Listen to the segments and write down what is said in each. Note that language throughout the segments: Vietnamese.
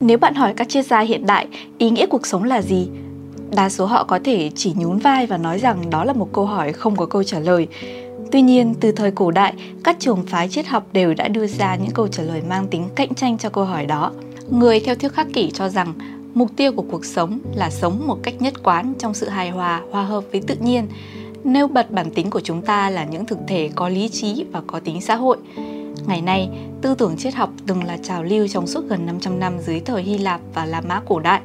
Nếu bạn hỏi các triết gia hiện đại ý nghĩa cuộc sống là gì, đa số họ có thể chỉ nhún vai và nói rằng đó là một câu hỏi không có câu trả lời. Tuy nhiên, từ thời cổ đại, các trường phái triết học đều đã đưa ra những câu trả lời mang tính cạnh tranh cho câu hỏi đó. Người theo thuyết khắc kỷ cho rằng mục tiêu của cuộc sống là sống một cách nhất quán trong sự hài hòa, hòa hợp với tự nhiên, nêu bật bản tính của chúng ta là những thực thể có lý trí và có tính xã hội. Ngày nay, tư tưởng triết học từng là trào lưu trong suốt gần 500 năm dưới thời Hy Lạp và La Mã cổ đại,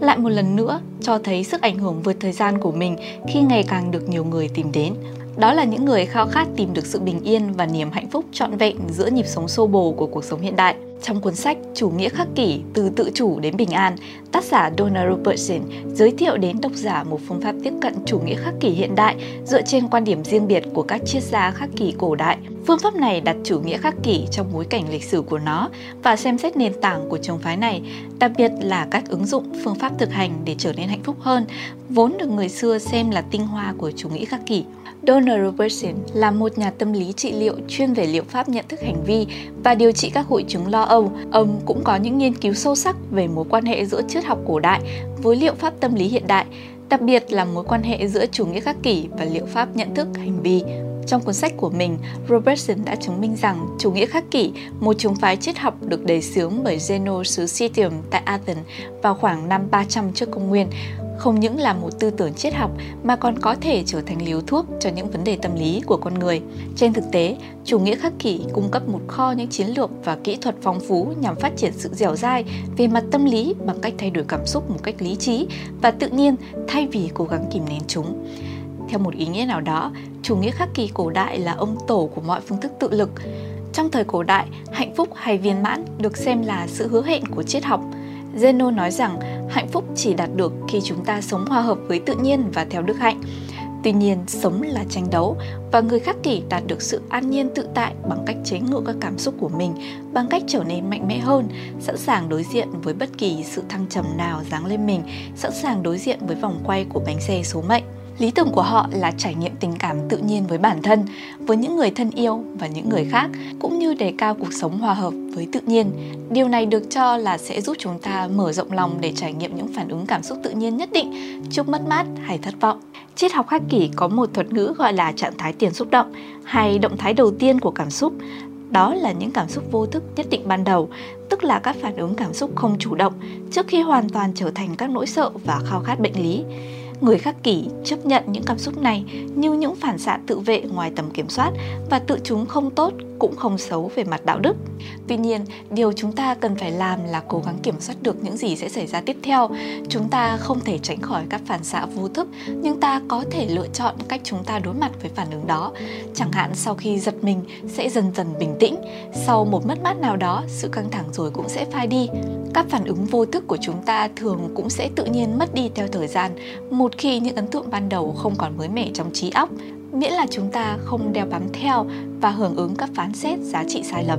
lại một lần nữa cho thấy sức ảnh hưởng vượt thời gian của mình khi ngày càng được nhiều người tìm đến. Đó là những người khao khát tìm được sự bình yên và niềm hạnh phúc trọn vẹn giữa nhịp sống xô bồ của cuộc sống hiện đại. Trong cuốn sách Chủ nghĩa khắc kỷ từ tự chủ đến bình an, tác giả Donna Robertson giới thiệu đến độc giả một phương pháp tiếp cận chủ nghĩa khắc kỷ hiện đại dựa trên quan điểm riêng biệt của các triết gia khắc kỷ cổ đại. Phương pháp này đặt chủ nghĩa khắc kỷ trong bối cảnh lịch sử của nó và xem xét nền tảng của trường phái này, đặc biệt là các ứng dụng phương pháp thực hành để trở nên hạnh phúc hơn, vốn được người xưa xem là tinh hoa của chủ nghĩa khắc kỷ. Donna Robertson là một nhà tâm lý trị liệu chuyên về liệu pháp nhận thức hành vi và điều trị các hội chứng lo âu. Ông cũng có những nghiên cứu sâu sắc về mối quan hệ giữa triết học cổ đại với liệu pháp tâm lý hiện đại, đặc biệt là mối quan hệ giữa chủ nghĩa khắc kỷ và liệu pháp nhận thức hành vi. Trong cuốn sách của mình, Robertson đã chứng minh rằng chủ nghĩa khắc kỷ, một trường phái triết học được đề xướng bởi Zeno xứ Citium tại Athens vào khoảng năm 300 trước công nguyên, không những là một tư tưởng triết học mà còn có thể trở thành liều thuốc cho những vấn đề tâm lý của con người. Trên thực tế, chủ nghĩa khắc kỷ cung cấp một kho những chiến lược và kỹ thuật phong phú nhằm phát triển sự dẻo dai về mặt tâm lý bằng cách thay đổi cảm xúc một cách lý trí và tự nhiên thay vì cố gắng kìm nén chúng. Theo một ý nghĩa nào đó, chủ nghĩa khắc kỷ cổ đại là ông tổ của mọi phương thức tự lực. Trong thời cổ đại, hạnh phúc hay viên mãn được xem là sự hứa hẹn của triết học. Zeno nói rằng hạnh phúc chỉ đạt được khi chúng ta sống hòa hợp với tự nhiên và theo đức hạnh. Tuy nhiên, sống là tranh đấu và người khắc kỷ đạt được sự an nhiên tự tại bằng cách chế ngự các cảm xúc của mình, bằng cách trở nên mạnh mẽ hơn, sẵn sàng đối diện với bất kỳ sự thăng trầm nào giáng lên mình, sẵn sàng đối diện với vòng quay của bánh xe số mệnh. Lý tưởng của họ là trải nghiệm tình cảm tự nhiên với bản thân, với những người thân yêu và những người khác, cũng như đề cao cuộc sống hòa hợp với tự nhiên. Điều này được cho là sẽ giúp chúng ta mở rộng lòng để trải nghiệm những phản ứng cảm xúc tự nhiên nhất định, chúc mất mát hay thất vọng. Triết học khắc kỷ có một thuật ngữ gọi là trạng thái tiền xúc động hay động thái đầu tiên của cảm xúc. Đó là những cảm xúc vô thức nhất định ban đầu, tức là các phản ứng cảm xúc không chủ động trước khi hoàn toàn trở thành các nỗi sợ và khao khát bệnh lý người khắc kỷ chấp nhận những cảm xúc này như những phản xạ tự vệ ngoài tầm kiểm soát và tự chúng không tốt cũng không xấu về mặt đạo đức. Tuy nhiên, điều chúng ta cần phải làm là cố gắng kiểm soát được những gì sẽ xảy ra tiếp theo. Chúng ta không thể tránh khỏi các phản xạ vô thức, nhưng ta có thể lựa chọn cách chúng ta đối mặt với phản ứng đó. Chẳng hạn sau khi giật mình sẽ dần dần bình tĩnh, sau một mất mát nào đó, sự căng thẳng rồi cũng sẽ phai đi. Các phản ứng vô thức của chúng ta thường cũng sẽ tự nhiên mất đi theo thời gian, một khi những ấn tượng ban đầu không còn mới mẻ trong trí óc miễn là chúng ta không đeo bám theo và hưởng ứng các phán xét giá trị sai lầm.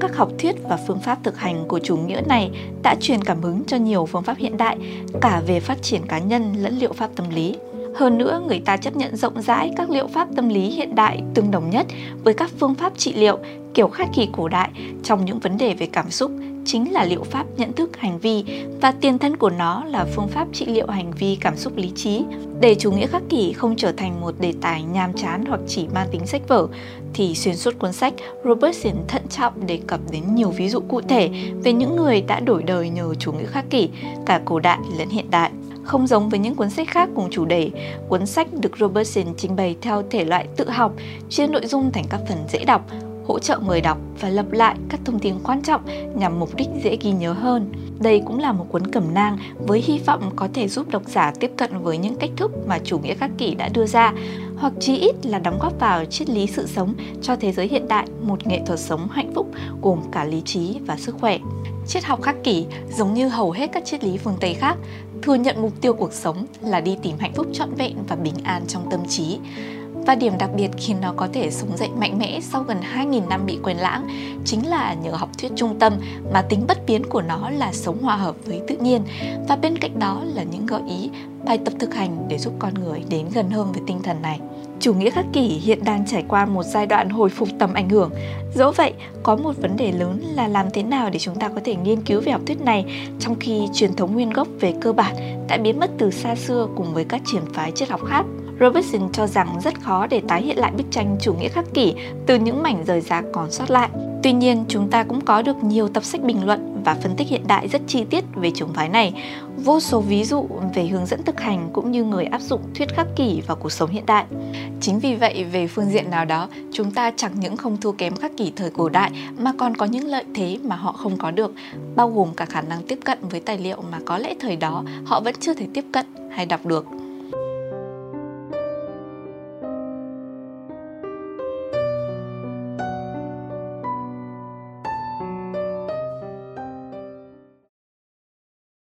Các học thuyết và phương pháp thực hành của chủ nghĩa này đã truyền cảm hứng cho nhiều phương pháp hiện đại, cả về phát triển cá nhân lẫn liệu pháp tâm lý. Hơn nữa, người ta chấp nhận rộng rãi các liệu pháp tâm lý hiện đại tương đồng nhất với các phương pháp trị liệu kiểu khắc kỳ cổ đại trong những vấn đề về cảm xúc chính là liệu pháp nhận thức hành vi và tiền thân của nó là phương pháp trị liệu hành vi cảm xúc lý trí. Để chủ nghĩa khắc kỷ không trở thành một đề tài nhàm chán hoặc chỉ mang tính sách vở, thì xuyên suốt cuốn sách, Robertson thận trọng đề cập đến nhiều ví dụ cụ thể về những người đã đổi đời nhờ chủ nghĩa khắc kỷ, cả cổ đại lẫn hiện đại. Không giống với những cuốn sách khác cùng chủ đề, cuốn sách được Robertson trình bày theo thể loại tự học, chia nội dung thành các phần dễ đọc, hỗ trợ người đọc và lập lại các thông tin quan trọng nhằm mục đích dễ ghi nhớ hơn. Đây cũng là một cuốn cẩm nang với hy vọng có thể giúp độc giả tiếp cận với những cách thức mà chủ nghĩa khắc kỷ đã đưa ra, hoặc chí ít là đóng góp vào triết lý sự sống cho thế giới hiện đại một nghệ thuật sống hạnh phúc gồm cả lý trí và sức khỏe. Triết học khắc kỷ giống như hầu hết các triết lý phương Tây khác, thừa nhận mục tiêu cuộc sống là đi tìm hạnh phúc trọn vẹn và bình an trong tâm trí. Và điểm đặc biệt khiến nó có thể sống dậy mạnh mẽ sau gần 2.000 năm bị quên lãng chính là nhờ học thuyết trung tâm mà tính bất biến của nó là sống hòa hợp với tự nhiên và bên cạnh đó là những gợi ý bài tập thực hành để giúp con người đến gần hơn với tinh thần này. chủ nghĩa khắc kỷ hiện đang trải qua một giai đoạn hồi phục tầm ảnh hưởng. Dẫu vậy, có một vấn đề lớn là làm thế nào để chúng ta có thể nghiên cứu về học thuyết này trong khi truyền thống nguyên gốc về cơ bản đã biến mất từ xa xưa cùng với các triển phái triết học khác. Robertson cho rằng rất khó để tái hiện lại bức tranh chủ nghĩa khắc kỷ từ những mảnh rời rạc còn sót lại. Tuy nhiên, chúng ta cũng có được nhiều tập sách bình luận và phân tích hiện đại rất chi tiết về trường phái này, vô số ví dụ về hướng dẫn thực hành cũng như người áp dụng thuyết khắc kỷ vào cuộc sống hiện đại. Chính vì vậy, về phương diện nào đó, chúng ta chẳng những không thua kém khắc kỷ thời cổ đại mà còn có những lợi thế mà họ không có được, bao gồm cả khả năng tiếp cận với tài liệu mà có lẽ thời đó họ vẫn chưa thể tiếp cận hay đọc được.